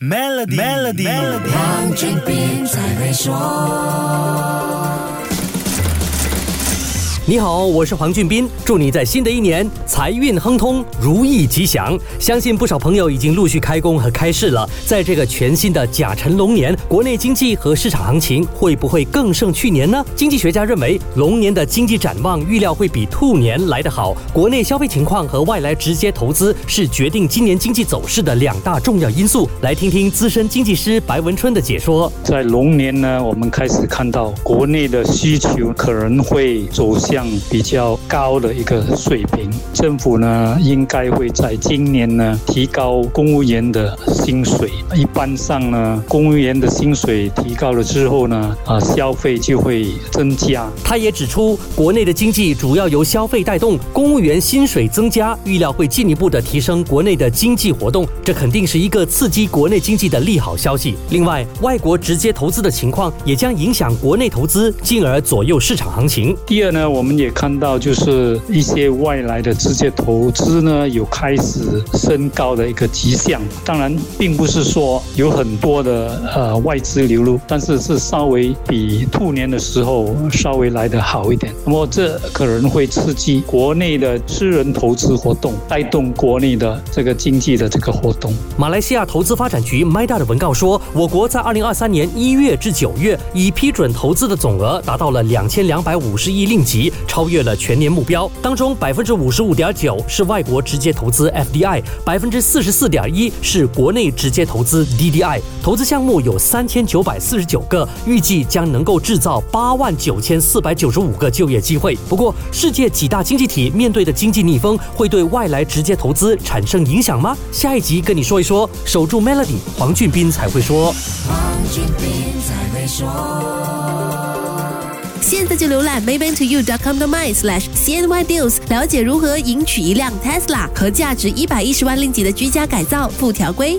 Melody，Melody，黄俊斌才会说。你好，我是黄俊斌，祝你在新的一年财运亨通，如意吉祥。相信不少朋友已经陆续开工和开市了。在这个全新的甲辰龙年，国内经济和市场行情会不会更胜去年呢？经济学家认为，龙年的经济展望预料会比兔年来得好。国内消费情况和外来直接投资是决定今年经济走势的两大重要因素。来听听资深经济师白文春的解说。在龙年呢，我们开始看到国内的需求可能会走向。比较高的一个水平，政府呢应该会在今年呢提高公务员的薪水。一般上呢，公务员的薪水提高了之后呢，啊，消费就会增加。他也指出，国内的经济主要由消费带动，公务员薪水增加，预料会进一步的提升国内的经济活动，这肯定是一个刺激国内经济的利好消息。另外，外国直接投资的情况也将影响国内投资，进而左右市场行情。第二呢，我们。我们也看到，就是一些外来的直接投资呢，有开始升高的一个迹象。当然，并不是说有很多的呃外资流入，但是是稍微比兔年的时候稍微来得好一点。那么这可能会刺激国内的私人投资活动，带动国内的这个经济的这个活动。马来西亚投资发展局 MIDA 的文告说，我国在二零二三年一月至九月已批准投资的总额达到了两千两百五十亿令吉。超越了全年目标，当中百分之五十五点九是外国直接投资 FDI，百分之四十四点一是国内直接投资 DDI。投资项目有三千九百四十九个，预计将能够制造八万九千四百九十五个就业机会。不过，世界几大经济体面对的经济逆风，会对外来直接投资产生影响吗？下一集跟你说一说。守住 Melody，黄俊斌才会说。黄俊斌才会说。就浏览 maybantoyou.com.my/cnydeals，了解如何赢取一辆 Tesla 和价值一百一十万令吉的居家改造附条规。